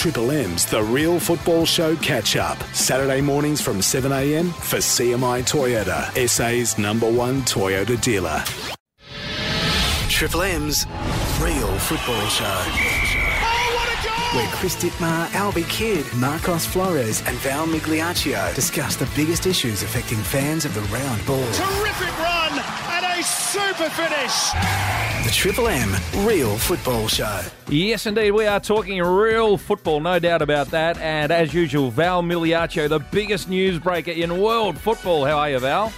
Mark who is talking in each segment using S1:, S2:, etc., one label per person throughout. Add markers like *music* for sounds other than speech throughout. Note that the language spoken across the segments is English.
S1: Triple M's The Real Football Show catch up. Saturday mornings from 7am for CMI Toyota, SA's number one Toyota dealer. Triple M's Real Football Show. Where Chris Dittmar, Alby Kidd, Marcos Flores, and Val Migliaccio discuss the biggest issues affecting fans of the round ball.
S2: Terrific super finish.
S1: The Triple M Real Football Show.
S3: Yes, indeed, we are talking real football, no doubt about that. And as usual, Val Migliaccio, the biggest newsbreaker in world football. How are you, Val?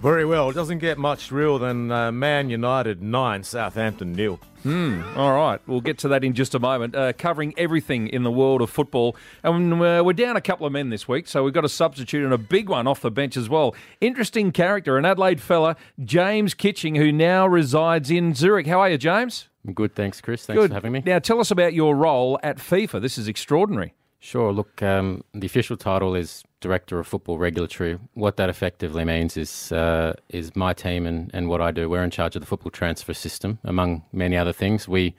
S4: Very well. It doesn't get much real than uh, Man United 9, Southampton nil.
S3: Hmm. All right, we'll get to that in just a moment. Uh, covering everything in the world of football, and uh, we're down a couple of men this week, so we've got a substitute and a big one off the bench as well. Interesting character, an Adelaide fella, James Kitching, who now resides in Zurich. How are you, James?
S5: I'm good, thanks, Chris. Thanks
S3: Good.
S5: for having me.
S3: Now, tell us about your role at FIFA. This is extraordinary.
S5: Sure. Look, um, the official title is Director of Football Regulatory. What that effectively means is uh, is my team and, and what I do. We're in charge of the football transfer system, among many other things. We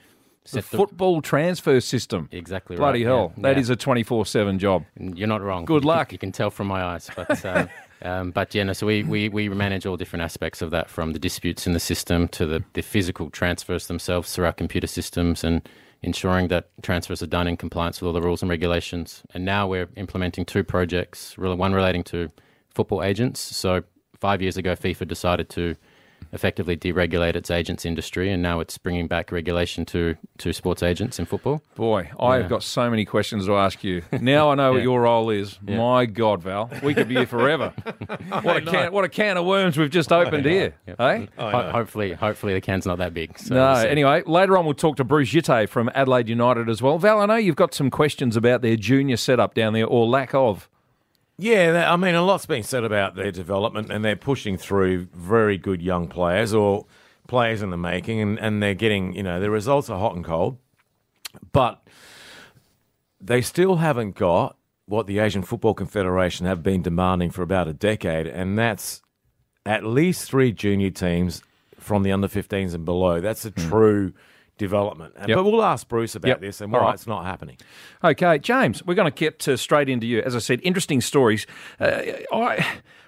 S3: The football transfer system.
S5: Exactly right.
S3: Bloody hell.
S5: yeah,
S3: that
S5: yeah.
S3: is a 24 7 job.
S5: You're not wrong.
S3: Good
S5: You can-
S3: luck.
S5: You can tell from my eyes, but. Um, *laughs* Um, but yeah, no, so we, we, we manage all different aspects of that from the disputes in the system to the, the physical transfers themselves through our computer systems and ensuring that transfers are done in compliance with all the rules and regulations. And now we're implementing two projects, one relating to football agents. So five years ago, FIFA decided to effectively deregulate its agents industry, and now it's bringing back regulation to, to sports agents in football.
S3: Boy, I've got so many questions to ask you. *laughs* Now I know what your role is. My God, Val, we could be here forever. *laughs* what, a can, what a can of worms we've just opened here. Hey? Eh?
S5: Ho- hopefully, hopefully the can's not that big. So
S3: No,
S5: we'll
S3: anyway, later on we'll talk to Bruce Djite from Adelaide United as well. Val, I know you've got some questions about their junior setup down there, or lack of.
S4: Yeah, I mean, a lot's been said about their development, and they're pushing through very good young players or players in the making, and, and they're getting, you know, the results are hot and cold. But they still haven't got what the Asian Football Confederation have been demanding for about a decade, and that's at least three junior teams from the under 15s and below. That's a hmm. true development.
S3: Yep.
S4: But we'll ask Bruce about
S3: Yep.
S4: this and why
S3: right.
S4: it's not happening.
S3: Okay, James, we're going to get uh, straight into you. As I said, interesting stories. Uh, I,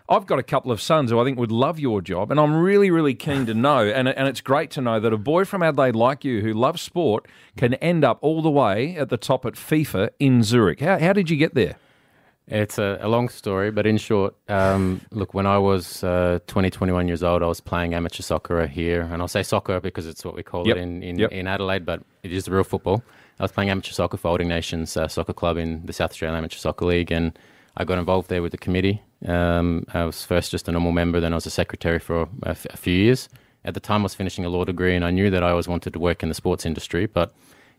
S3: I've got a couple of sons who I think would love your job, and I'm really, really keen to know. And, and it's great to know that a boy from Adelaide like you who loves sport can end up all the way at the top at FIFA in Zurich. How, how did you get there?
S5: It's a, a long story, but in short, um, look, when I was uh, 20, 21 years old, I was playing amateur soccer here. And I'll say soccer because it's what we call
S3: Yep.
S5: it in, in,
S3: Yep.
S5: in Adelaide, but it is the real football. I was playing amateur soccer for Holding Nations uh, Soccer Club in the South Australian Amateur Soccer League, and I got involved there with the committee. Um, I was first just a normal member, then I was a secretary for a, f- a few years. At the time, I was finishing a law degree, and I knew that I always wanted to work in the sports industry, but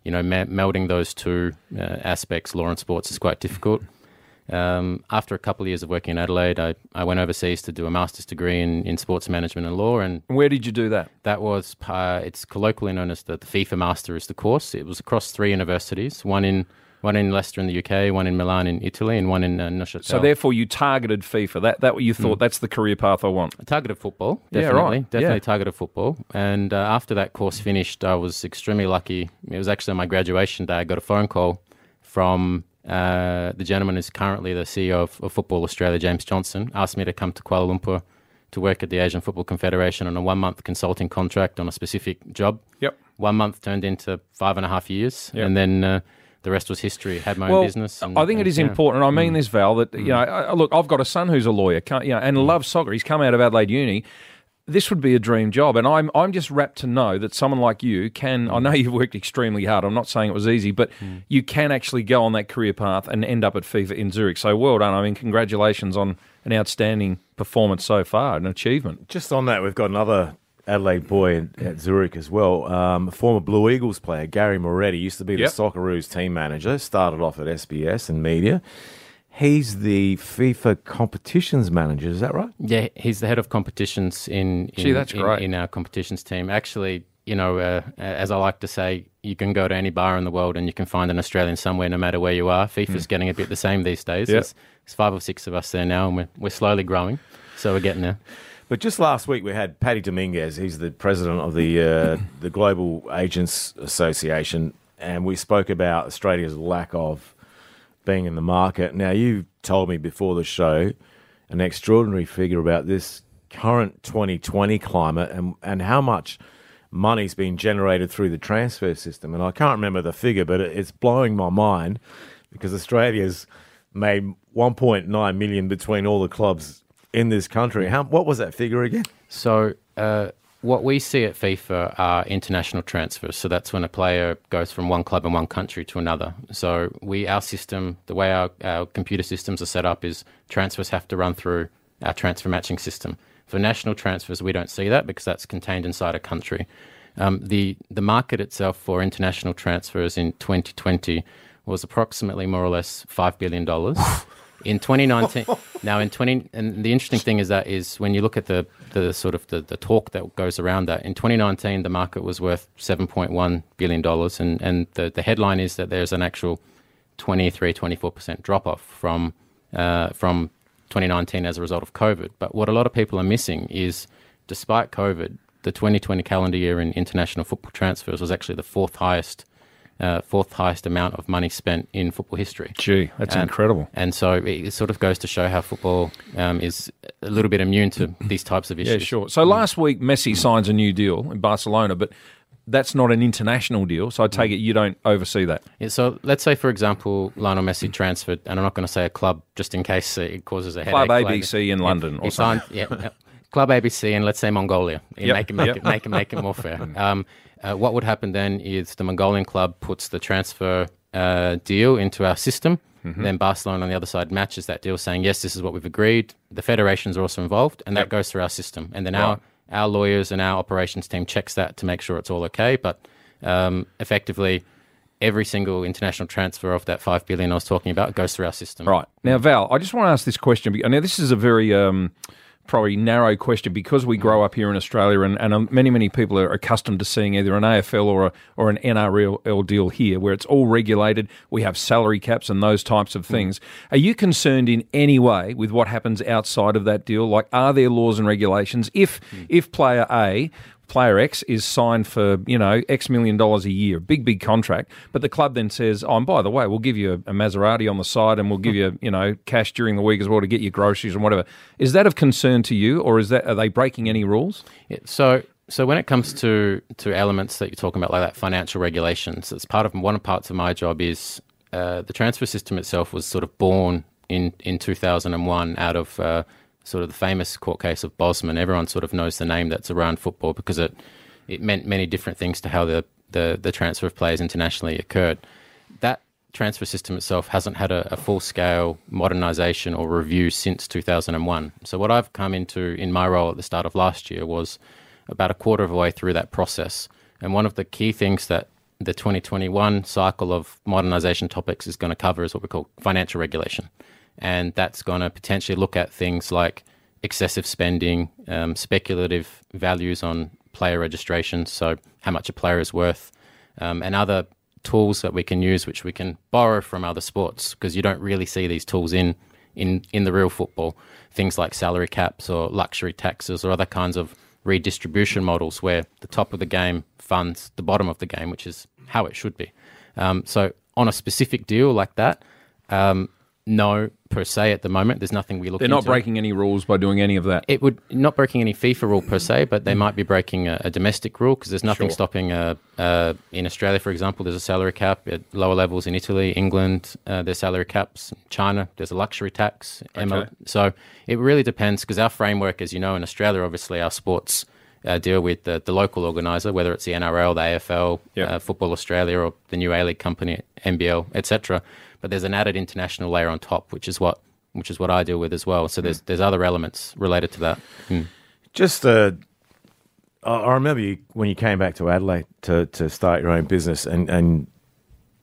S5: you know, me- melding those two uh, aspects, law and sports, is quite difficult. Um, after a couple of years of working in Adelaide, I, I went overseas to do a master's degree in, in sports management and law, and
S3: where did you do that?
S5: that was uh, it's colloquially known as the, the FIFA Master is the course. It was across three universities, one in one in Leicester in the UK, one in Milan in Italy, and one in uh, Neuchâtel.
S3: So therefore, you targeted FIFA. That that what you thought? That's the career path I want.
S5: targeted football,
S3: Yeah,
S5: definitely,
S3: right.
S5: definitely
S3: Yeah.
S5: targeted football. And uh, after that course finished, I was extremely lucky. It was actually on my graduation day. I got a phone call from uh, the gentleman who's currently the CEO of, of Football Australia, James Johnson, asked me to come to Kuala Lumpur to work at the Asian Football Confederation on a one month consulting contract on a specific job.
S3: Yep.
S5: One month turned into five and a half years,
S3: Yep.
S5: and then uh, the rest was history. Had my own business. And,
S3: I think it
S5: and,
S3: is
S5: yeah.
S3: important. I
S4: Mm.
S3: mean this, Val. That you know, I, look, I've got a son who's a lawyer, can't, you know,
S4: Mm.
S3: and loves soccer. He's come out of Adelaide Uni. This would be a dream job, and I'm I'm just rapt to know that someone like you can. I know you've worked extremely hard. I'm not saying it was easy, but
S4: Mm.
S3: you can actually go on that career path and end up at FIFA in Zurich. So well done. I mean, congratulations on an outstanding performance so far, an achievement.
S4: Just on that, we've got another Adelaide boy at Zurich as well. Um, former Blue Eagles player Gary Moretti used to be
S3: Yep.
S4: the Socceroos team manager. Started off at SBS and media. He's the FIFA competitions manager. Is that right?
S5: Yeah, he's the head of competitions in in,
S3: Gee, that's
S5: in,
S3: great.
S5: in our competitions team. Actually, you know, uh, as I like to say, you can go to any bar in the world and you can find an Australian somewhere, no matter where you are. FIFA's getting a bit the same these days.
S3: Hmm. Yeah.
S5: There's, there's five or six of us there now, and we're, we're slowly growing. So we're getting there.
S4: But just last week we had Paddy Dominguez. He's the president of the uh, the Global Agents Association, and we spoke about Australia's lack of being in the market. Now, you told me before the show an extraordinary figure about this current 2020 climate and, and how much money's been generated through the transfer system. And I can't remember the figure, but it's blowing my mind because Australia's made 1.9 million between all the clubs in this country. How, what was that figure again?
S5: So, uh, what we see at FIFA are international transfers. So that's when a player goes from one club in one country to another. So we, our system, the way our, our computer systems are set up is transfers have to run through our transfer matching system. For national transfers, we don't see that because that's contained inside a country. Um, the the market itself for international transfers in 2020 was approximately more or less five billion dollars. In 2019, now in 20, and the interesting thing is that is when you look at the the sort of the, the talk that goes around that in 2019, the market was worth 7.1 billion dollars, and and the the headline is that there's an actual 23, 24 percent drop off from uh, from 2019 as a result of COVID. But what a lot of people are missing is, despite COVID, the 2020 calendar year in international football transfers was actually the fourth highest. Uh, fourth highest amount of money spent in football history.
S3: Gee, that's incredible.
S5: And so it sort of goes to show how football um, is a little bit immune to *clears throat* these types of issues.
S3: Yeah, sure. So last week, Messi signs a new deal in Barcelona, but that's not an international deal. So I take it you don't oversee that.
S5: Yeah, so let's say, for example, Lionel Messi transferred, and I'm not going to say a club just in case it causes a
S3: Club
S5: headache.
S3: ABC in London or something.
S5: signed, yeah. Club ABC and let's say Mongolia. Yeah,
S3: Yep,
S5: Make, it, make,
S3: yep.
S5: it, make, it, make it more fair. *laughs* Um, uh, what would happen then is the Mongolian club puts the transfer uh, deal into our system.
S3: Mm-hmm.
S5: Then Barcelona on the other side matches that deal, saying yes, this is what we've agreed. The federations are also involved, and that goes through our system. And then our our lawyers and our operations team checks that to make sure it's all okay. But um, effectively, every single international transfer of that five billion I was talking about goes through our system.
S3: Right. Now, Val, I just want to ask this question. Now, this is a very um, probably narrow question because we grow mm. up here in Australia and, and um, many, many people are accustomed to seeing either an AFL or, a, or an NRL deal here where it's all regulated. We have salary caps and those types of mm. things. Are you concerned in any way with what happens outside of that deal? Like, are there laws and regulations? If, mm. if player A player X is signed for you know X million dollars a year, big big contract. But the club then says, "Oh, and by the way, we'll give you a, Maserati on the side, and we'll give you you know cash during the week as well to get your groceries and whatever." Is that of concern to you, or is that are they breaking any rules?
S5: Yeah, so so when it comes to to elements that you're talking about, like that financial regulations, it's part of one of parts of my job is uh, the transfer system itself was sort of born in in 2001 out of uh, sort of the famous court case of Bosman. Everyone sort of knows the name that's around football because it it meant many different things to how the the, the transfer of players internationally occurred. That transfer system itself hasn't had a, a full scale modernization or review since 2001. So, what I've come into in my role at the start of last year was about a quarter of the way through that process. And one of the key things that the 2021 cycle of modernization topics is going to cover is what we call financial regulation. And that's going to potentially look at things like excessive spending, um, speculative values on player registrations, so how much a player is worth, um, and other tools that we can use, which we can borrow from other sports, because you don't really see these tools in, in, in the real football. Things like salary caps or luxury taxes or other kinds of redistribution models where the top of the game funds the bottom of the game, which is how it should be. Um, so on a specific deal like that, um, no, per se, at the moment, there's nothing we look.
S3: They're not
S5: into.
S3: breaking any rules by doing any of that.
S5: It would not breaking any FIFA rule per se, but they might be breaking a, a domestic rule because there's nothing
S3: Sure.
S5: stopping. Uh, uh, in Australia, for example, there's a salary cap at lower levels in Italy, England. Uh, there's salary caps. China, there's a luxury tax.
S3: Okay.
S5: So it really depends because our framework, as you know, in Australia, obviously our sports uh, deal with the, the local organizer, whether it's the NRL, the AFL,
S3: Yeah.
S5: uh, Football Australia, or the new A League company, NBL, etc. But there's an added international layer on top, which is what which is what I deal with as well. So there's there's other elements related to that. Mm.
S4: Just, uh, I remember you when you came back to Adelaide to, to start your own business, and, and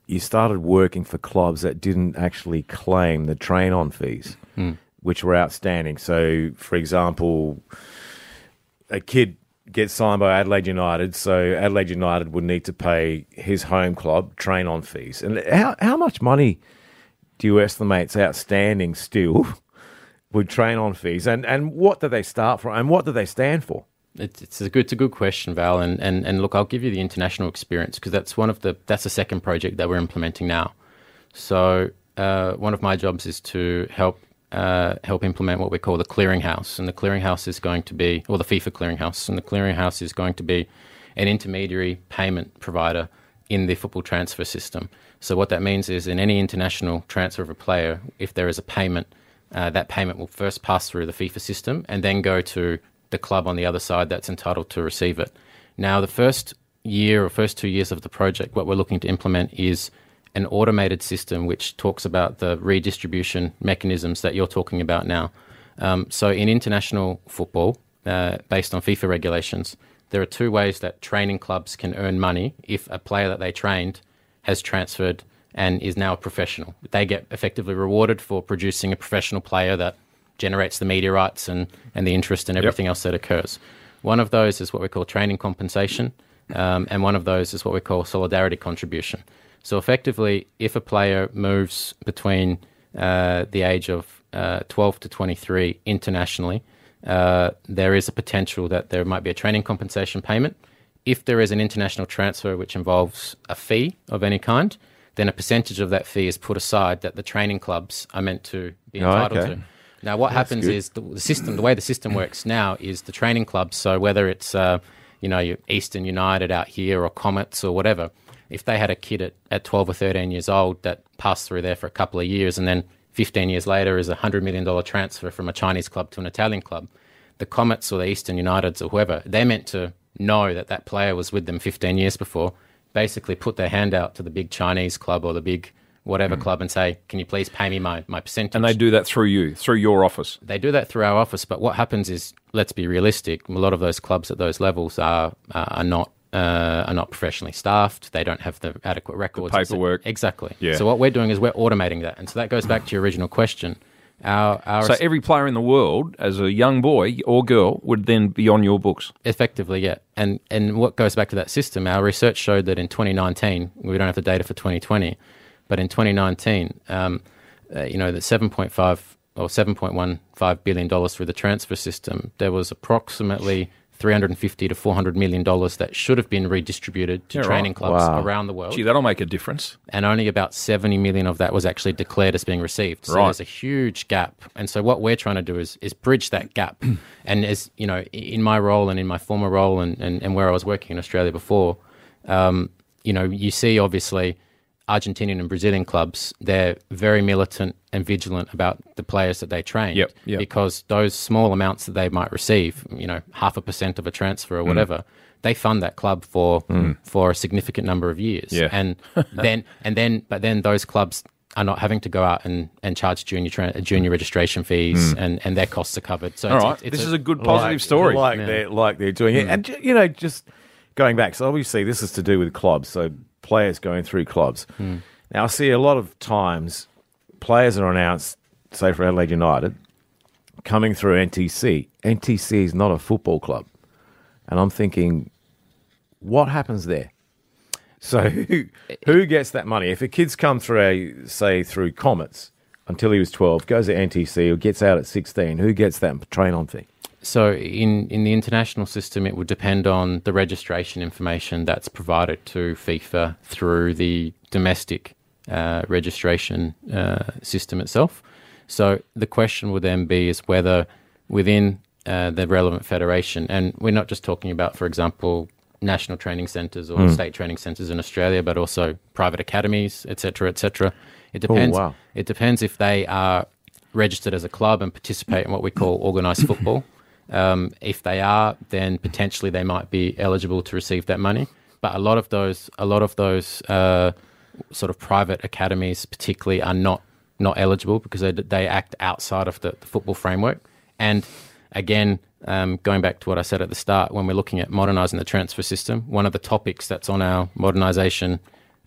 S4: you started working for clubs that didn't actually claim the train on fees, which were outstanding. So, for example, a kid gets signed by Adelaide United, so Adelaide United would need to pay his home club train on fees. And how, how much money do you estimate's outstanding still *laughs* with train on fees? And, and what do they start from? And what do they stand for?
S5: It's, it's a good, it's a good question, Val. And, and, and look, I'll give you the international experience because that's one of the that's the second project that we're implementing now. So uh, one of my jobs is to help uh, help implement what we call the clearinghouse, and the clearinghouse is going to be, or the FIFA clearinghouse, and the clearinghouse is going to be an intermediary payment provider in the football transfer system. So what that means is, in any international transfer of a player, if there is a payment, uh, that payment will first pass through the FIFA system and then go to the club on the other side that's entitled to receive it. Now, the first year or first two years of the project, what we're looking to implement is an automated system which talks about the redistribution mechanisms that you're talking about now. Um, so, in international football, uh, based on FIFA regulations, there are two ways that training clubs can earn money if a player that they trained has transferred and is now a professional. They get effectively rewarded for producing a professional player that generates the media rights and, and the interest and everything yep. else that occurs. One of those is what we call training compensation, um, and one of those is what we call solidarity contribution. So effectively, if a player moves between uh, the age of uh, 12 to 23 internationally, uh, there is a potential that there might be a training compensation payment. If there is an international transfer which involves a fee of any kind, then a percentage of that fee is put aside that the training clubs are meant to be oh, entitled oh, okay. to. Now, what That's happens good. is the, the, system, the way the system works now is the training clubs. So whether it's uh, you know Eastern United out here or Comets or whatever, if they had a kid at, at 12 or 13 years old that passed through there for a couple of years and then 15 years later is a $100 million transfer from a Chinese club to an Italian club, the Comets or the Eastern Uniteds or whoever, they're meant to know that that player was with them 15 years before, basically put their hand out to the big Chinese club or the big whatever mm. club and say, can you please pay me my, my percentage?
S3: And they do that through you, through your office?
S5: They do that through our office. But what happens is, let's be realistic, a lot of those clubs at those levels are, uh, are not uh, are not professionally staffed. They don't have the adequate records.
S3: The paperwork.
S5: Exactly. Yeah. So what we're doing is we're automating that. And so that goes back to your original question. Our, our
S3: so every player in the world, as a young boy or girl, would then be on your books.
S5: Effectively, yeah. And and what goes back to that system, our research showed that in 2019, we don't have the data for 2020, but in 2019, um, uh, you know, the 7.5 or 7.15 billion dollars through the transfer system, there was approximately 350 to 400 million dollars that should have been redistributed to yeah, training right. clubs wow. around the world.
S3: Gee, that'll make a difference.
S5: And only about 70 million of that was actually declared as being received. So right. there's a huge gap. And so what we're trying to do is is bridge that gap. and as you know, in my role and in my former role and, and, and where I was working in Australia before, um, you know, you see obviously Argentinian and Brazilian clubs, they're very militant and vigilant about the players that they train.
S3: Yep, yep.
S5: Because those small amounts that they might receive, you know, half a percent of a transfer or mm. whatever, mm. they fund that club for mm. for a significant number of years.
S3: Yeah.
S5: And *laughs* then and then but then those clubs are not having to go out and, and charge junior tra- junior registration fees mm. and, and their costs are covered. So
S3: all it's, right, it's, it's this a, is a good positive like, story.
S4: Like yeah. they're like they're doing it, mm. and you know, just going back. So obviously, this is to do with clubs. So players going through clubs.
S5: Mm.
S4: Now, I see a lot of times players are announced, say for Adelaide United, coming through NTC. NTC is not a football club. And I'm thinking, what happens there? So *laughs* who, who gets that money? If a kid's come through, a, say, through Comets until he was 12, goes to NTC or gets out at 16, who gets that train on fee?
S5: So in, in the international system, it would depend on the registration information that's provided to FIFA through the domestic uh, registration uh, system itself. So the question would then be is whether within uh, the relevant federation, and we're not just talking about, for example, national training centres or mm. state training centres in Australia, but also private academies, etc., etc. It depends. Wow. It depends if they are registered as a club and participate in what we call organised football. Um, if they are, then potentially they might be eligible to receive that money. But a lot of those, a lot of those uh, sort of private academies, particularly, are not not eligible because they they act outside of the, the football framework. And again, um, going back to what I said at the start, when we're looking at modernising the transfer system, one of the topics that's on our modernisation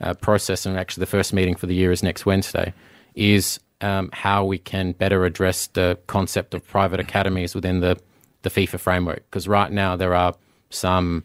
S5: uh, process, and actually the first meeting for the year is next Wednesday, is um, how we can better address the concept of private academies within the, the FIFA framework. Because right now there are some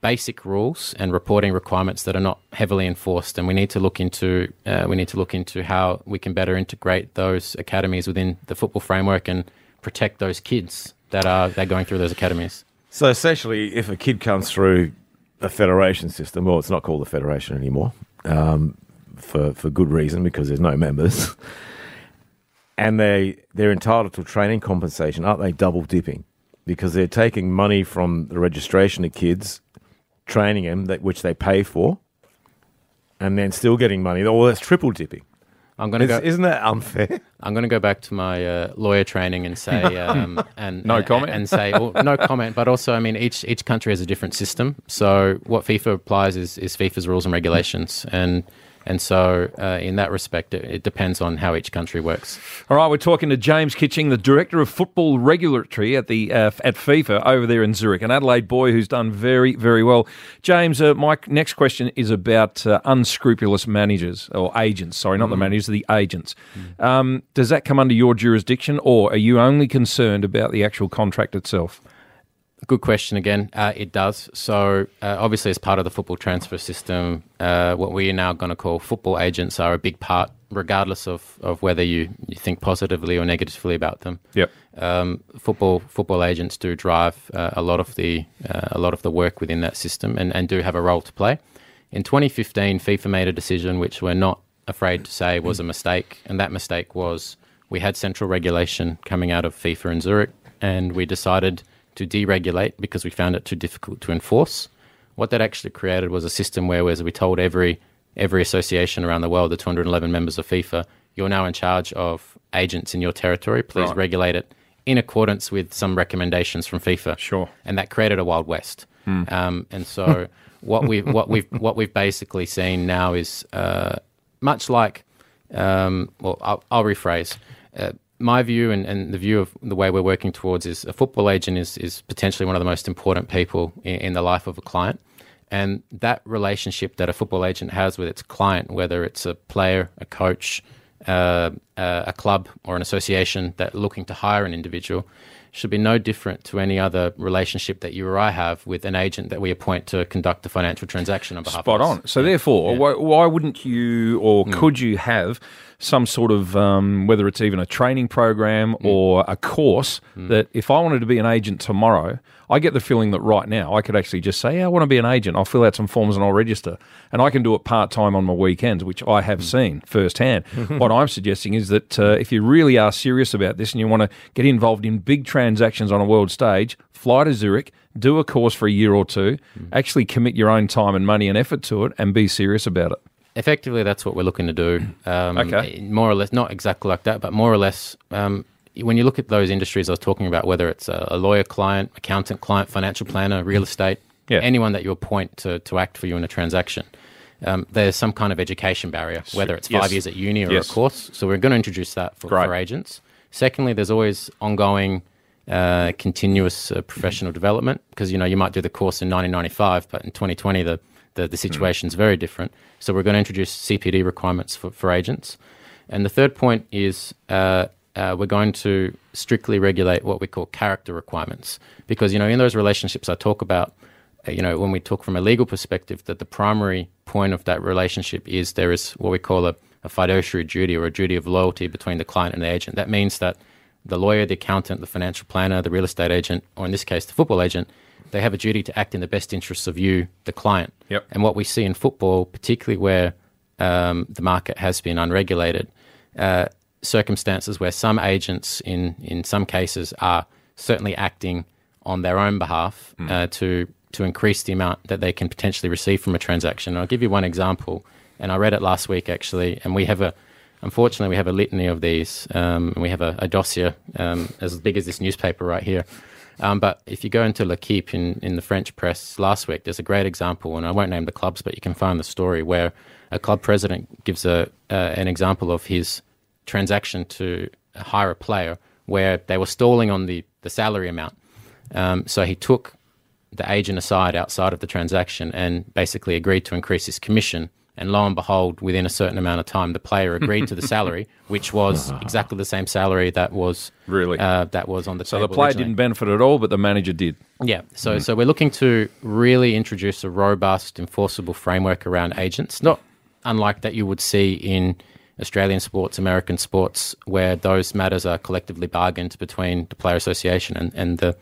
S5: basic rules and reporting requirements that are not heavily enforced, and we need to look into uh, we need to look into how we can better integrate those academies within the football framework and protect those kids that are that are going through those academies.
S4: So essentially, if a kid comes through a federation system, well, it's not called the federation anymore, um, for for good reason because there's no members, and they they're entitled to training compensation. Aren't they double dipping? Because they're taking money from the registration of kids, training them that which they pay for, and then still getting money. Well, that's triple dipping.
S5: I'm going to go.
S4: Isn't that unfair? *laughs*
S5: I'm going to go back to my uh, lawyer training and say, *laughs* um, and
S3: No
S5: and-
S3: comment?
S5: and say, well, no comment. But also, I mean, each each country has a different system. So what FIFA applies is is FIFA's rules and regulations, and and so uh, in that respect, it, it depends on how each country works.
S3: All right, we're talking to James Kitching, the Director of Football Regulatory at the uh, at FIFA over there in Zurich, an Adelaide boy who's done very, very well. James, uh, my next question is about uh, unscrupulous managers or agents. Sorry, not the managers, the agents. Um, does that come under your jurisdiction, or are you only concerned about the actual contract itself?
S5: Good question again. Uh, it does. So, uh, obviously, as part of the football transfer system, uh, what we are now going to call football agents are a big part, regardless of, of whether you, you think positively or negatively about them.
S3: Yep.
S5: Um, football football agents do drive uh, a lot of the uh, a lot of the work within that system and, and do have a role to play. In 2015, FIFA made a decision which we're not afraid to say was a mistake, and that mistake was we had central regulation coming out of FIFA in Zurich, and we decided to deregulate because we found it too difficult to enforce. What that actually created was a system where, as we told every every association around the world, the 211 members of FIFA, you're now in charge of agents in your territory. Please
S3: Right.
S5: regulate it in accordance with some recommendations from FIFA.
S3: Sure.
S5: And that created a wild west. Um, and so *laughs* what we what we've what we've basically seen now is uh, much like um, well, I'll, I'll rephrase. Uh, my view and, and the view of the way we're working towards is a football agent is, is potentially one of the most important people in, in the life of a client. And that relationship that a football agent has with its client, whether it's a player, a coach, uh, a club, or an association that looking to hire an individual, should be no different to any other relationship that you or I have with an agent that we appoint to conduct a financial transaction on behalf
S3: Spot
S5: of us.
S3: Spot on. So therefore, why, why wouldn't you or could you have some sort of um, whether it's even a training program or a course that if I wanted to be an agent tomorrow, I get the feeling that right now I could actually just say, yeah, I want to be an agent. I'll fill out some forms and I'll register, and I can do it part time on my weekends, which I have seen firsthand. *laughs* what I'm suggesting is that uh, if you really are serious about this and you want to get involved in big transactions on a world stage, fly to Zurich, do a course for a year or two, actually commit your own time and money and effort to it, and be serious about it.
S5: Effectively, that's what we're looking to do. *clears throat* Um,
S3: Okay.
S5: More or less, not exactly like that, but more or less. Um, when you look at those industries I was talking about, whether it's a, a lawyer client, accountant client, financial planner, real estate,
S3: Yeah.
S5: anyone that you appoint to, to act for you in a transaction, um, there's some kind of education barrier, whether it's five
S3: Yes.
S5: years at uni or
S3: Yes.
S5: a course. So we're going to introduce that for, for agents. Secondly, there's always ongoing, uh, continuous uh, professional development because you know you might do the course in 1995, but in 2020 the the, the situation's very different. So we're going to introduce CPD requirements for, for agents. And the third point is uh, uh, we're going to strictly regulate what we call character requirements because you know in those relationships I talk about uh, you know, when we talk from a legal perspective, that the primary point of that relationship is there is what we call a, a fiduciary duty or a duty of loyalty between the client and the agent. That means that the lawyer, the accountant, the financial planner, the real estate agent, or in this case, the football agent, they have a duty to act in the best interests of you, the client.
S3: Yep.
S5: And what we see in football, particularly where um, the market has been unregulated, uh, circumstances where some agents, in, in some cases, are certainly acting on their own behalf uh, to to increase the amount that they can potentially receive from a transaction. And I'll give you one example, and I read it last week actually, and we have a unfortunately we have a litany of these, um, and we have a, a dossier um, as big as this newspaper right here. Um, but if you go into L'Equipe in, in the French press last week, there's a great example, and I won't name the clubs, but you can find the story where a club president gives a uh, an example of his transaction to hire a player where they were stalling on the, the salary amount. Um, so he took the agent aside outside of the transaction and basically agreed to increase his commission. And lo and behold, within a certain amount of time, the player agreed to the *laughs* salary, which was exactly the same salary that was
S3: Really?
S5: uh, that was on the table
S3: So the player
S5: originally.
S3: didn't benefit at all, but the manager did.
S5: Yeah, so so we're looking to really introduce a robust, enforceable framework around agents, not unlike that you would see in Australian sports, American sports, where those matters are collectively bargained between the player association and, and the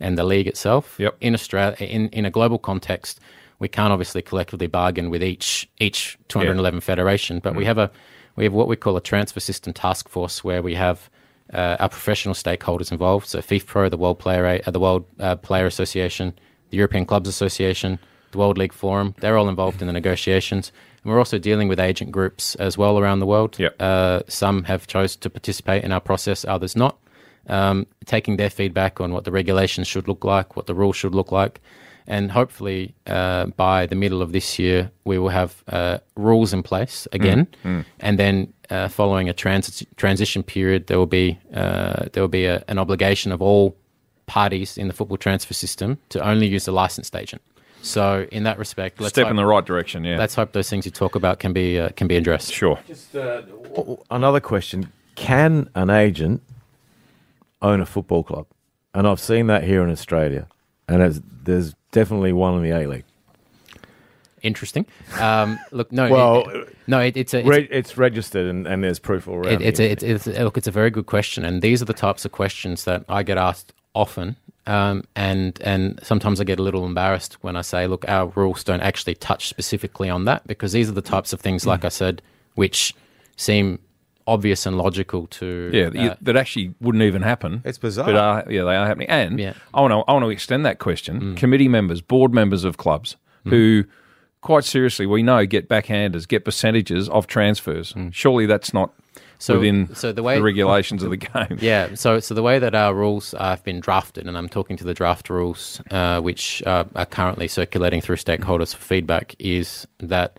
S5: and the league itself.
S3: Yep.
S5: In Australia, in, in a global context, we can't obviously collectively bargain with each each 211 federation, but we have a we have what we call a transfer system task force where we have uh, our professional stakeholders involved. So FIFPro, the World Player uh, the World uh, Player Association, the European Clubs Association, the World League Forum. They're all involved in the negotiations. And we're also dealing with agent groups as well around the world.
S3: Yep.
S5: Uh, some have chose to participate in our process, others not. Um, taking their feedback on what the regulations should look like, what the rules should look like, and hopefully uh, by the middle of this year we will have uh, rules in place again, and then uh, following a trans- transition period, there will be uh, there will be a, an obligation of all parties in the football transfer system to only use the licensed agent. So in that respect, let's
S3: Step
S5: hope,
S3: in the right direction, yeah.
S5: let's hope those things you talk about can be uh, can be addressed.
S3: sure.
S4: Just uh, another question: Can an agent own a football club? And I've seen that here in Australia, and it's, there's definitely one in the A League.
S5: Interesting. Um, look, no,
S4: Well,
S5: it- no, it, it's a it's,
S4: Re- it's registered, and, and there's proof all around.
S5: It, it's, a, it's, it's a- look, it's a very good question, and these are the types of questions that I get asked often, um, and and sometimes I get a little embarrassed when I say, look, our rules don't actually touch specifically on that because these are the types of things, like I said, which seem obvious and logical to
S3: Yeah, that
S5: uh,
S3: that actually wouldn't even happen.
S4: It's bizarre.
S3: But are, yeah, they are happening. And
S5: Yeah.
S3: I want to I want to extend that question. Committee members, board members of clubs who quite seriously we know get backhanders, get percentages of transfers. Surely that's not
S5: So-
S3: within
S5: so the way-
S3: regulations of the game. *laughs*
S5: Yeah, so so the way that our rules have been drafted, and I'm talking to the draft rules, uh, which uh, are currently circulating through stakeholders for feedback, is that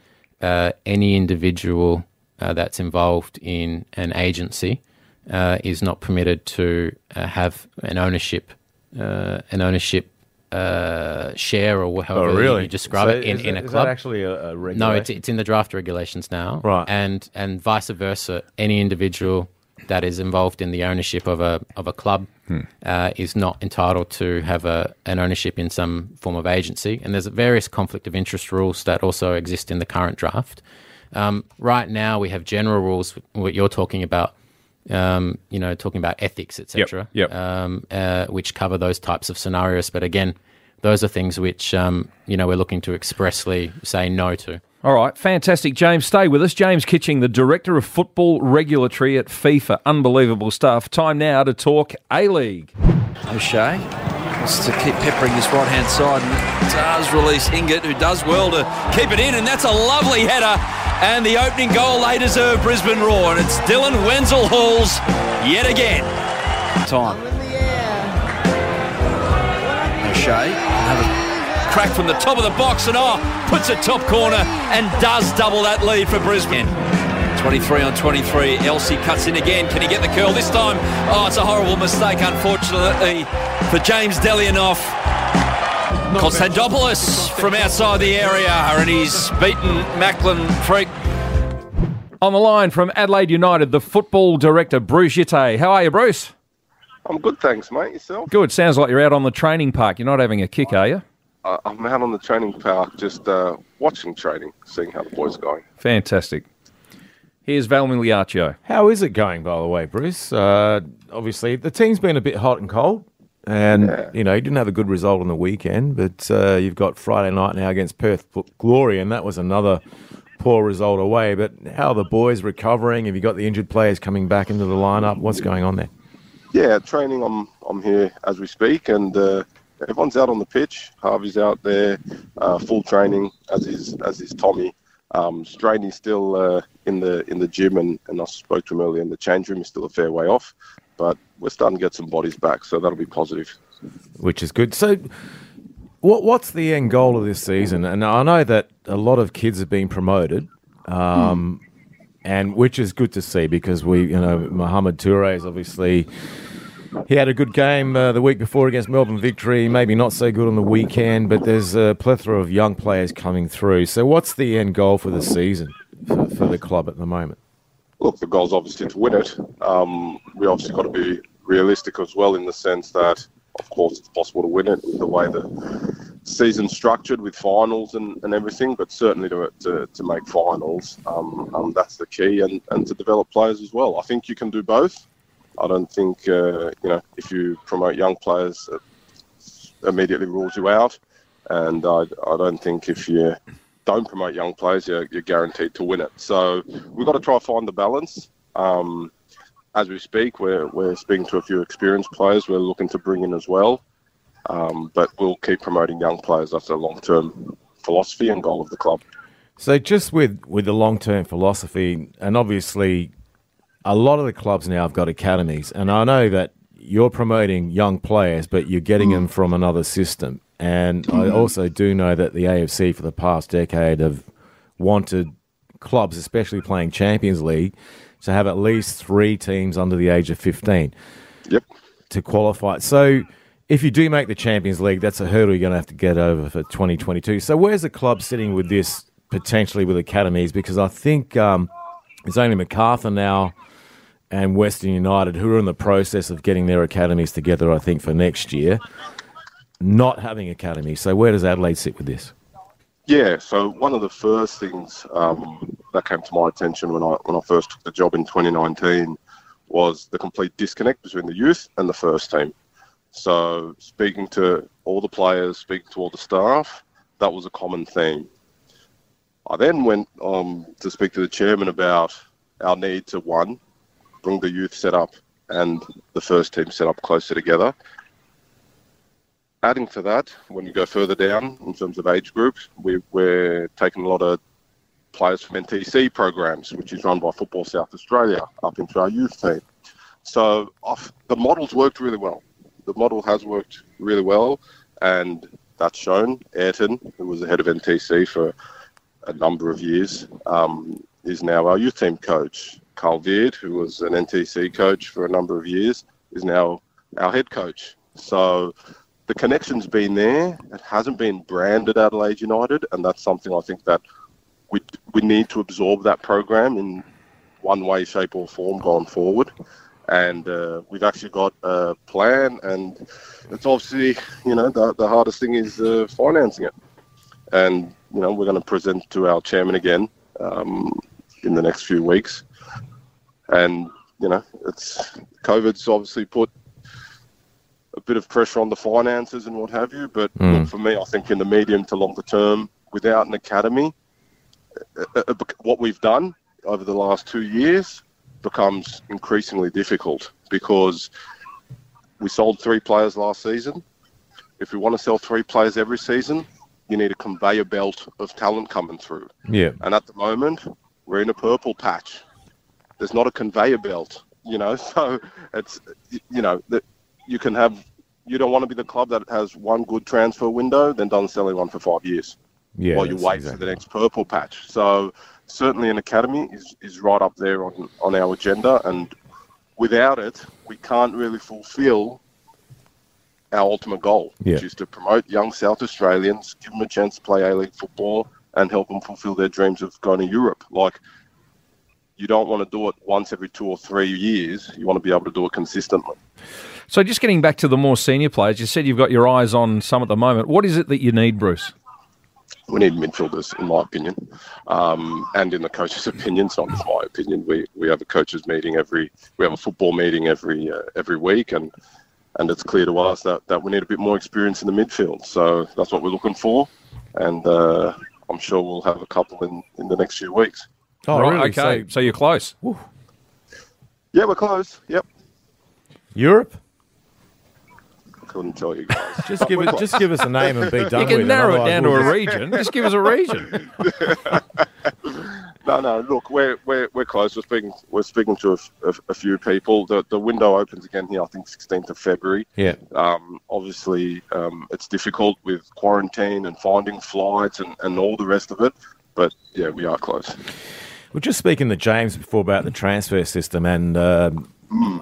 S5: uh, any individual uh, that's involved in an agency uh, is not permitted to uh, have an ownership, uh, an ownership uh, share or however
S4: oh, really?
S5: you describe
S4: So
S5: it in, in
S4: that-
S5: a
S4: is
S5: club.
S4: that actually a, a?
S5: No, it's it's in the draft regulations now,
S4: Right.
S5: And and vice versa, any individual that is involved in the ownership of a of a club uh, is not entitled to have a an ownership in some form of agency. And there's various conflict of interest rules that also exist in the current draft. Um, right now, we have general rules. What you're talking about. Um, you know, talking about ethics, etc.,
S3: yep.
S5: um, uh, which cover those types of scenarios. But again, those are things which um, you know we're looking to expressly say no to.
S3: All right, fantastic. James, stay with us. James Kitching, the Director of Football Regulatory at FIFA. Unbelievable stuff. Time now to talk A League.
S6: O'Shea wants to keep peppering this right hand side and does release Hingert, who does well to keep it in, and that's a lovely header. And the opening goal they deserve Brisbane Roar, and it's Dylan Wenzel Halls yet again. Time. O'Shea, another crack from the top of the box, and oh, puts it top corner and does double that lead for Brisbane. 23 on 23. Elsie cuts in again. Can he get the curl this time? Oh, it's a horrible mistake, unfortunately, for James Delianov. Konstantopoulos from outside the area, and he's beaten Macklin Freke.
S3: On the line from Adelaide United, the football director, Bruce Djite. How are you, Bruce?
S7: I'm good, thanks, mate. Yourself?
S3: Good. Sounds like you're out on the training park. You're not having a kick, are you?
S7: Uh, I'm out on the training park, just uh, watching training, seeing how the boys are going.
S3: Fantastic. Here's Val Migliaccio.
S4: How is it going, by the way, Bruce? Uh, obviously, the team's been a bit hot and cold, and
S7: Yeah.
S4: you know you didn't have a good result on the weekend, but uh, you've got Friday night now against Perth Glory, and that was another poor result away. But how are the boys recovering? Have you got the injured players coming back into the lineup? What's going on there?
S7: Yeah, training. I'm I'm here as we speak, and uh, everyone's out on the pitch. Harvey's out there, uh, full training, as is as is Tommy. Um, Straney's still uh, in the in the gym, and, and I spoke to him earlier in the change room. He's still a fair way off, but we're starting to get some bodies back, so that'll be positive.
S4: which is good. So, what what's the end goal of this season? And I know that a lot of kids have been promoted, um, and which is good to see because we, you know, Mohamed Toure is obviously. He had a good game uh, the week before against Melbourne Victory. Maybe not so good on the weekend, but there's a plethora of young players coming through. So, what's the end goal for the season for, for the club at the moment?
S7: Look, the goal's obviously to win it. Um, we obviously got to be realistic as well in the sense that, of course, it's possible to win it the way the season's structured with finals and, and everything, but certainly to, to, to make finals, um, um, that's the key, and, and to develop players as well. I think you can do both. I don't think, uh, you know, if you promote young players at immediately rules you out. And I, I don't think if you don't promote young players, you're, you're guaranteed to win it. So we've got to try to find the balance. Um, as we speak, we're, we're speaking to a few experienced players we're looking to bring in as well. Um, but we'll keep promoting young players. That's a long term philosophy and goal of the club.
S4: So, just with, with the long term philosophy, and obviously, a lot of the clubs now have got academies, and I know that you're promoting young players, but you're getting them from another system. And I also do know that the AFC for the past decade have wanted clubs, especially playing Champions League, to have at least three teams under the age of 15
S7: Yep.
S4: to qualify. So if you do make the Champions League, that's a hurdle you're going to have to get over for 2022. So where's the club sitting with this potentially with academies? Because I think um, it's only MacArthur now and Western United who are in the process of getting their academies together, I think, for next year. Not having academies. So where does Adelaide sit with this?
S7: Yeah, so one of the first things um, that came to my attention when I when I first took the job in 2019 was the complete disconnect between the youth and the first team. So speaking to all the players, speaking to all the staff, that was a common theme. I then went um, to speak to the chairman about our need to one bring the youth set up and the first team set up closer together. Adding to that, when you go further down in terms of age groups, we, we're taking a lot of players from NTC programs, which is run by Football South Australia, up into our youth team. So off, the model's worked really well. The model has worked really well, and that's shown. Airton, who was the head of NTC for a number of years, um, is now our youth team coach. Carl Veart, who was an NTC coach for a number of years, is now our head coach. So the connection's been there. It hasn't been branded Adelaide United, and that's something I think that we we need to absorb that program in one way, shape, or form going forward. And uh, we've actually got a plan, and it's obviously you know the the hardest thing is uh, financing it. And you know we're going to present to our chairman again um, in the next few weeks. And you know it's COVID's obviously put a bit of pressure on the finances and what have you. But look, for me, I think in the medium to longer term, without an academy, uh, uh, what we've done over the last two years becomes increasingly difficult because we sold three players last season. If we want to sell three players every season, you need a conveyor belt of talent coming through.
S4: Yeah.
S7: And at the moment, we're in a purple patch. There's not a conveyor belt, you know. *laughs* So it's you know you can have. You don't want to be the club that has one good transfer window, then doesn't sell anyone for five years
S4: Yeah.
S7: while you wait
S4: exactly
S7: for the next purple patch. So certainly an academy is, is right up there on, on our agenda and without it we can't really fulfill our ultimate goal, which is to promote young South Australians, give them a chance to play A-League football and help them fulfill their dreams of going to Europe. Like you don't want to do it once every two or three years. You want to be able to do it consistently.
S3: So, just getting back to the more senior players, you said you've got your eyes on some at the moment. What is it that you need, Bruce?
S7: we need midfielders, in my opinion, um, and in the coach's *laughs* opinion. It's not just my opinion. We we have a coaches meeting every, we have a football meeting every uh, every week, and and it's clear to us that, that we need a bit more experience in the midfield. So that's what we're looking for, and uh, I'm sure we'll have a couple in, in the next few weeks.
S4: Oh,
S3: right,
S4: really?
S3: okay.
S4: So
S3: So, you're close.
S7: Yeah, we're close. Yep,
S4: Europe?
S7: couldn't tell you guys. *laughs*
S4: Just give it. Just give us a name and be done
S3: You can
S4: it.
S3: narrow it
S4: Otherwise
S3: down to
S4: we'll
S3: a region. Just give us a region. *laughs* *laughs*
S7: No, no. Look, we're we're, we're close. We're speaking we're speaking to a few people. The the window opens again here. I think 16th of February.
S4: Yeah.
S7: Um, obviously, um, it's difficult with quarantine and finding flights and, and all the rest of it. But yeah, we are close.
S4: We're just speaking to James before about the transfer system and um,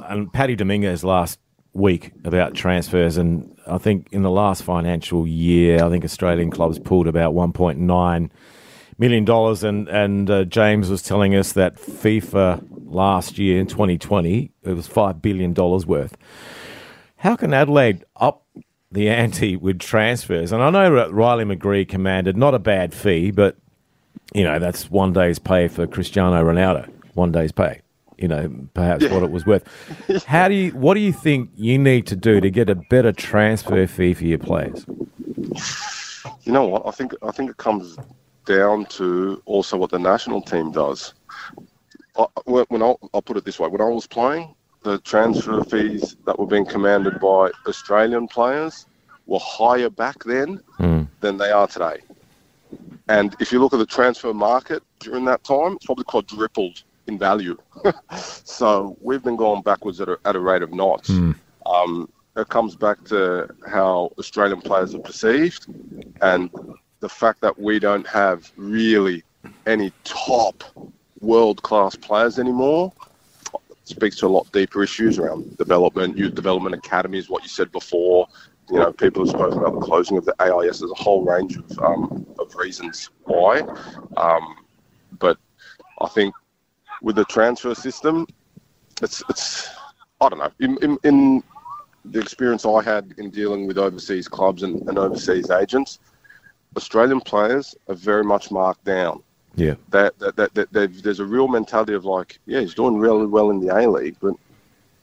S4: and Paddy Dominguez last week about transfers, and I think in the last financial year, I think Australian clubs pulled about 1.9 million dollars, and and uh, James was telling us that FIFA last year in 2020 it was five billion dollars worth. How can Adelaide up the *laughs* ante with transfers? And I know Riley McGree commanded not a bad fee, but you know, that's one day's pay for Cristiano Ronaldo. One day's pay. you know, perhaps what it was worth. *laughs* How do you? What do you think you need to do to get a better transfer fee for your players?
S7: You know what? I think I think it comes down to also what the national team does. I, when I, I'll put it this way: when I was playing, the transfer fees that were being commanded by Australian players were higher back then hmm. than they are today. And if you look at the transfer market during that time, it's probably quadrupled in value. *laughs* so we've been going backwards at a, at a rate of knots. Um, it comes back to how Australian players are perceived and the fact that we don't have really any top world class players anymore speaks to a lot deeper issues around development, youth development academies, what you said before. You know, people have spoken about the closing of the AIS. There's a whole range of, um, of reasons why. Um, but I think with the transfer system, it's, it's I don't know. In, in, in the experience I had in dealing with overseas clubs and, and overseas agents, Australian players are very much marked down
S4: Yeah.
S7: that, that, that, that there's a real mentality of like, yeah, he's doing really well in the A League, but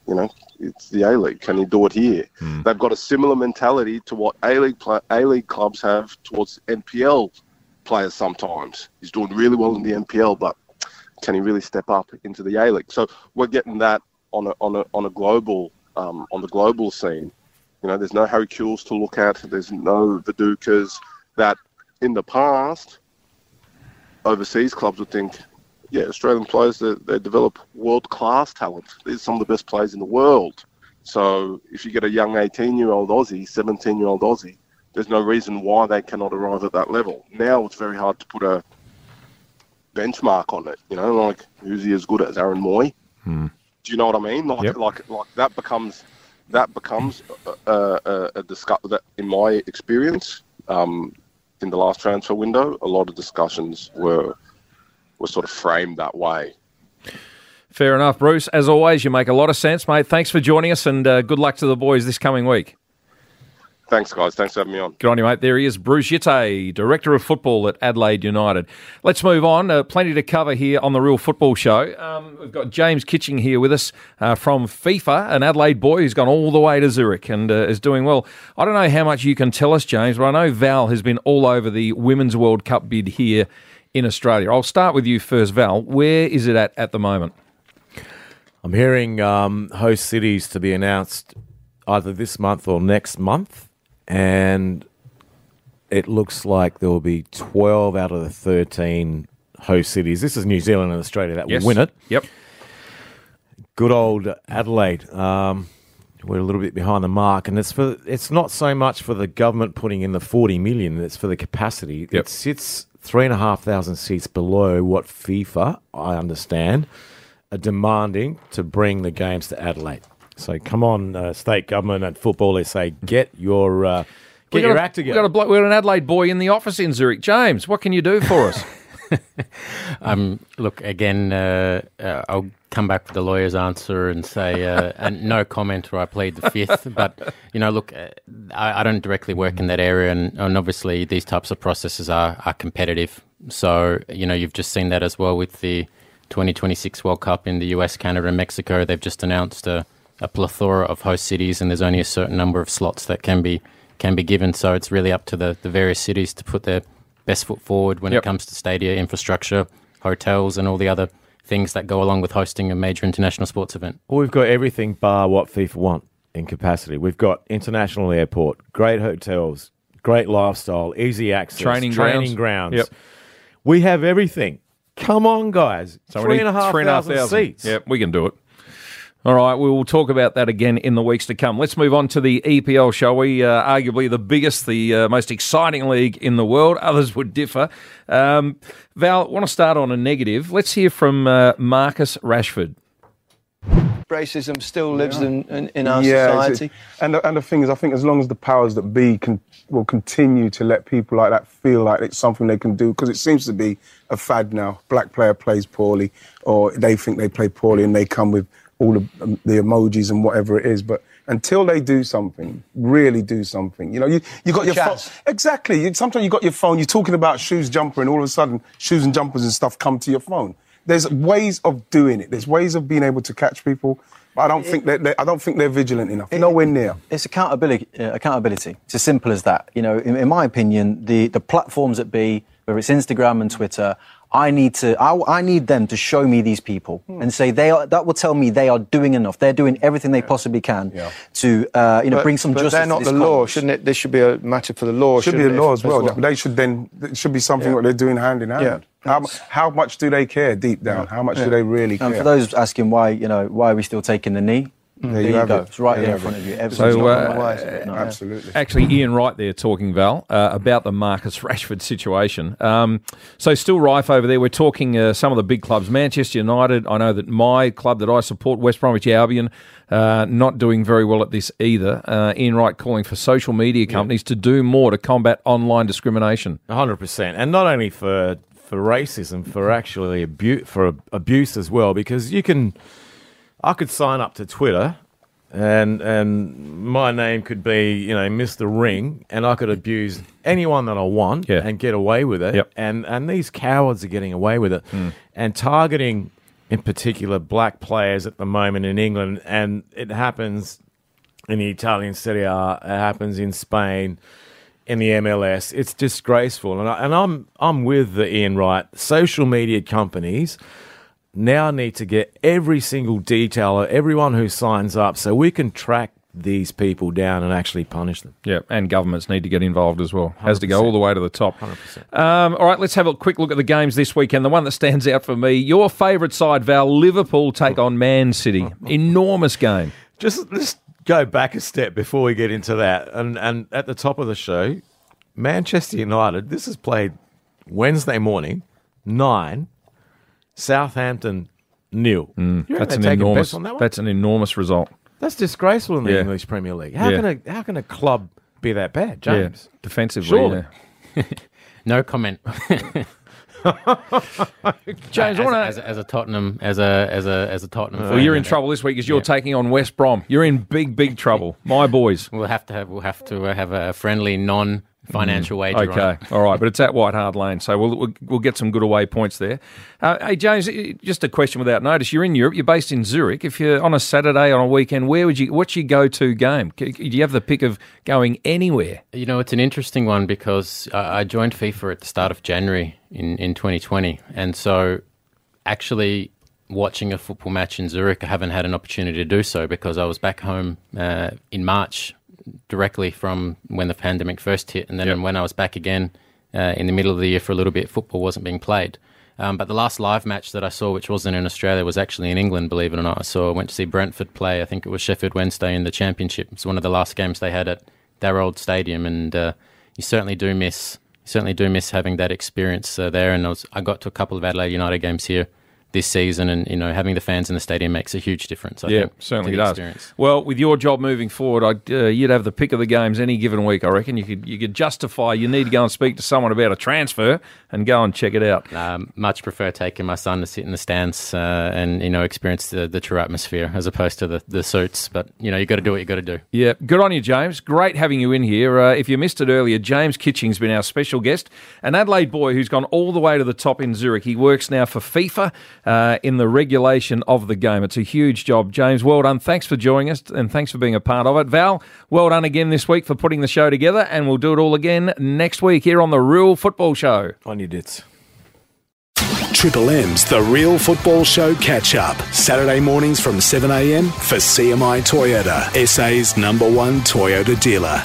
S7: you know, it's the A League. Can he do it here? They've got a similar mentality to what A League A League clubs have towards NPL players. Sometimes he's doing really well in the NPL, but can he really step up into the A League? So we're getting that on a on a on a global um, on the global scene. You know, there's no Harry Kewells to look at. There's no Vidukas that in the past overseas clubs would think, yeah, Australian players they, they develop world class talent. These are some of the best players in the world. So if you get a young 18 year old Aussie, 17 year old Aussie, there's no reason why they cannot arrive at that level. Now it's very hard to put a benchmark on it. You know, like who's he as good as Aaron Mooy? Do you know what I mean? Like,
S4: Yep.
S7: like, like that becomes that becomes a, a, a discuss that in my experience um, in the last transfer window, a lot of discussions were were sort of framed that way.
S3: Fair enough, Bruce. As always, you make a lot of sense, mate. Thanks for joining us, and uh, good luck to the boys this coming week.
S7: Thanks, guys. Thanks for having me on.
S3: Good on you, mate. There he is, Bruce Djite, Director of Football at Adelaide United. Let's move on. Uh, plenty to cover here on the Real Football Show. Um, we've got James Kitching here with us uh, from FIFA, an Adelaide boy who's gone all the way to Zurich and uh, is doing well. I don't know how much you can tell us, James, but I know Val has been all over the Women's World Cup bid here in Australia. I'll start with you first, Val. Where is it at at the moment?
S4: I'm hearing um, host cities to be announced either this month or next month, and it looks like there will be 12 out of the 13 host cities. This is New Zealand and Australia that will win it.
S3: Yep.
S4: Good old Adelaide. Um, we're a little bit behind the mark, and it's for it's not so much for the government putting in the 40 million. It's for the capacity. It sits three and a half thousand seats below what FIFA, I understand, are demanding to bring the games to Adelaide. So come on, uh, state government and football. They say get your uh, get your
S3: a-
S4: act
S3: we
S4: together.
S3: got a bloke, we've got an Adelaide boy in the office in Zurich. James, what can you do for us? *laughs*
S5: Um, look again. Uh, uh, I'll come back with the lawyer's answer and say, uh, *laughs* and no comment, or I plead the fifth. But you know, look, uh, I, I don't directly work in that area, and, and obviously these types of processes are are competitive. So you know, you've just seen that as well with the 2026 World Cup in the US, Canada, and Mexico. They've just announced a, a plethora of host cities, and there's only a certain number of slots that can be can be given. So it's really up to the, the various cities to put their best foot forward when
S3: Yep.
S5: it comes to stadia infrastructure, hotels, and all the other things that go along with hosting a major international sports event.
S4: Well, we've got everything bar what FIFA want in capacity. We've got international airport, great hotels, great lifestyle, easy access,
S3: Training
S4: training
S3: grounds.
S4: grounds.
S3: Yep.
S4: We have everything. Come on, guys.
S3: So
S4: three
S3: need
S4: and a
S3: three and a half
S4: thousand
S3: thousand.
S4: seats.
S3: Yep, we can do it. All right, we will talk about that again in the weeks to come. Let's move on to the EPL, shall we? Uh, arguably the biggest, the uh, most exciting league in the world. *laughs* Others would differ. Um, Val, I want to start on a negative. Let's hear from uh, Marcus Rashford.
S8: racism still lives in, in, in our
S9: Yeah,
S8: society.
S9: and the, and the thing is, I think as long as the powers that be can will continue to let people like that feel like it's something they can do, because it seems to be a fad now. Black player plays poorly, or they think they play poorly, and they come with all the, um, the emojis and whatever it is. But until they do something, really do something, you know, you you got your phone. Exactly. You, sometimes you got your phone. You're talking about shoes, jumper, and all of a sudden, shoes and jumpers and stuff come to your phone. there's ways of doing it. There's ways of being able to catch people. But I don't think they're, I don't think they're vigilant enough. Nowhere near.
S10: It's accountability. Uh, accountability. It's as simple as that. You know, in, in my opinion, the the platforms that be, whether it's Instagram and Twitter, I need to. I, I need them to show me these people
S9: Hmm.
S10: and say they are. That will tell me they are doing enough. They're doing everything they possibly can to, uh, you know,
S8: But-
S10: bring some
S8: but
S10: justice.
S8: they're
S10: to
S8: not
S10: this
S8: the law,
S10: cause.
S8: shouldn't it? This should be a matter for the law.
S9: should be the
S8: shouldn't it,
S9: law as well. They should then. It should be something
S8: Yeah.
S9: what they're doing hand in hand.
S8: Yeah.
S9: How, how much do they care deep down? How much do they really care?
S10: And for those asking why, you know, why are we still taking the knee? There,
S9: you
S10: you, go.
S9: it.
S10: It's right
S9: There
S10: there in front of you.
S9: it.
S10: Everything's
S3: So,
S10: not
S3: uh,
S10: gone. No.
S9: Absolutely.
S3: Actually, Ian Wright there talking, Val, uh, about the Marcus *laughs* Rashford situation. Um, so, still rife over there. We're talking uh, some of the big clubs. Manchester United, I know that my club that I support, West Bromwich Albion, uh, not doing very well at this either. Uh, Ian Wright calling for social media companies to do more to combat online discrimination.
S4: hundred percent, and not only for for racism, for actually abuse for abuse as well, because you can. I could sign up to Twitter, and and my name could be you know Mister Ring, and I could abuse anyone that I want
S3: Yeah.
S4: and get away with it.
S3: Yep.
S4: And and these cowards are getting away with it, mm. and targeting in particular black players at the moment in England, and it happens in the Italian Serie A, it happens in Spain in the MLS. It's disgraceful, and, I, and I'm I'm with the Ian Wright. Social media companies now need to get every single detail of everyone who signs up, so we can track these people down and actually punish them.
S3: Yeah, and governments need to get involved as well. Has to go all the way to the top.
S4: 100%.
S3: Um, all right, let's have a quick look at the games this weekend. The one that stands out for me, your favourite side, Val, Liverpool take on Man City. *laughs* Enormous game.
S4: Just just go back a step before we get into that, and and at the top of the show, Manchester United. This is played Wednesday morning, nine. Southampton nil. You reckon
S3: That's an enormous.
S4: on that one?
S3: That's an enormous result.
S4: That's disgraceful in the
S3: Yeah.
S4: English Premier League. How
S3: Yeah.
S4: can a how can a club be that bad, James?
S3: Yeah, defensively.
S4: Surely.
S3: yeah. *laughs*
S5: No comment. *laughs*
S3: James, I
S5: as,
S3: want
S5: as,
S3: to.
S5: as a Tottenham, as a as a as a Tottenham.
S3: Well,
S5: fan,
S3: you're in trouble this week because you're taking on West Brom. You're in big, big trouble, my boys. *laughs*
S5: We'll have to have we'll have to uh, have a friendly non-financial wager. on
S3: Mm. Okay,
S5: it.
S3: all right, but it's at White Hart Lane, so we'll we'll, we'll get some good away points there. Uh, hey, James, just a question without notice. You're in Europe. You're based in Zurich. If you're on a Saturday on a weekend, where would you? What's your go-to game? Do you have the pick of going anywhere?
S5: You know, it's an interesting one because I I joined FIFA at the start of January in, in 2020. And so actually watching a football match in Zurich, I haven't had an opportunity to do so because I was back home uh, in March directly from when the pandemic first hit. And then
S3: Yep.
S5: when I was back again uh, in the middle of the year for a little bit, football wasn't being played. Um, but the last live match that I saw, which wasn't in Australia, was actually in England, believe it or not. I saw, I went to see Brentford play. I think it was Sheffield Wednesday in the Championship. It's one of the last games they had at their old stadium, and uh, you certainly do miss, certainly do miss having that experience uh, there. And I, was, I got to a couple of Adelaide United games here this season, and you know, having the fans in the stadium makes a huge difference. I
S3: yeah,
S5: think,
S3: certainly does.
S5: Experience.
S3: Well, with your job moving forward, I'd, uh, you'd have the pick of the games any given week. I reckon you could you could justify you need to go and speak to someone about a transfer and go and check it out.
S5: Um, much prefer taking my son to sit in the stands uh, and you know experience the, the true atmosphere as opposed to the, the suits. But you know you got to do what you got to do.
S3: Yeah, good on you, James. Great having you in here. Uh, if you missed it earlier, James Kitching's been our special guest, an Adelaide boy who's gone all the way to the top in Zurich. He works now for FIFA uh, in the regulation of the game. It's a huge job. James, well done. Thanks for joining us and thanks for being a part of it. Val, well done again this week for putting the show together, and we'll do it all again next week here on The Real Football Show.
S4: On your dits.
S1: Triple M's The Real Football Show catch up. Saturday mornings from 7am for CMI Toyota, SA's number one Toyota dealer.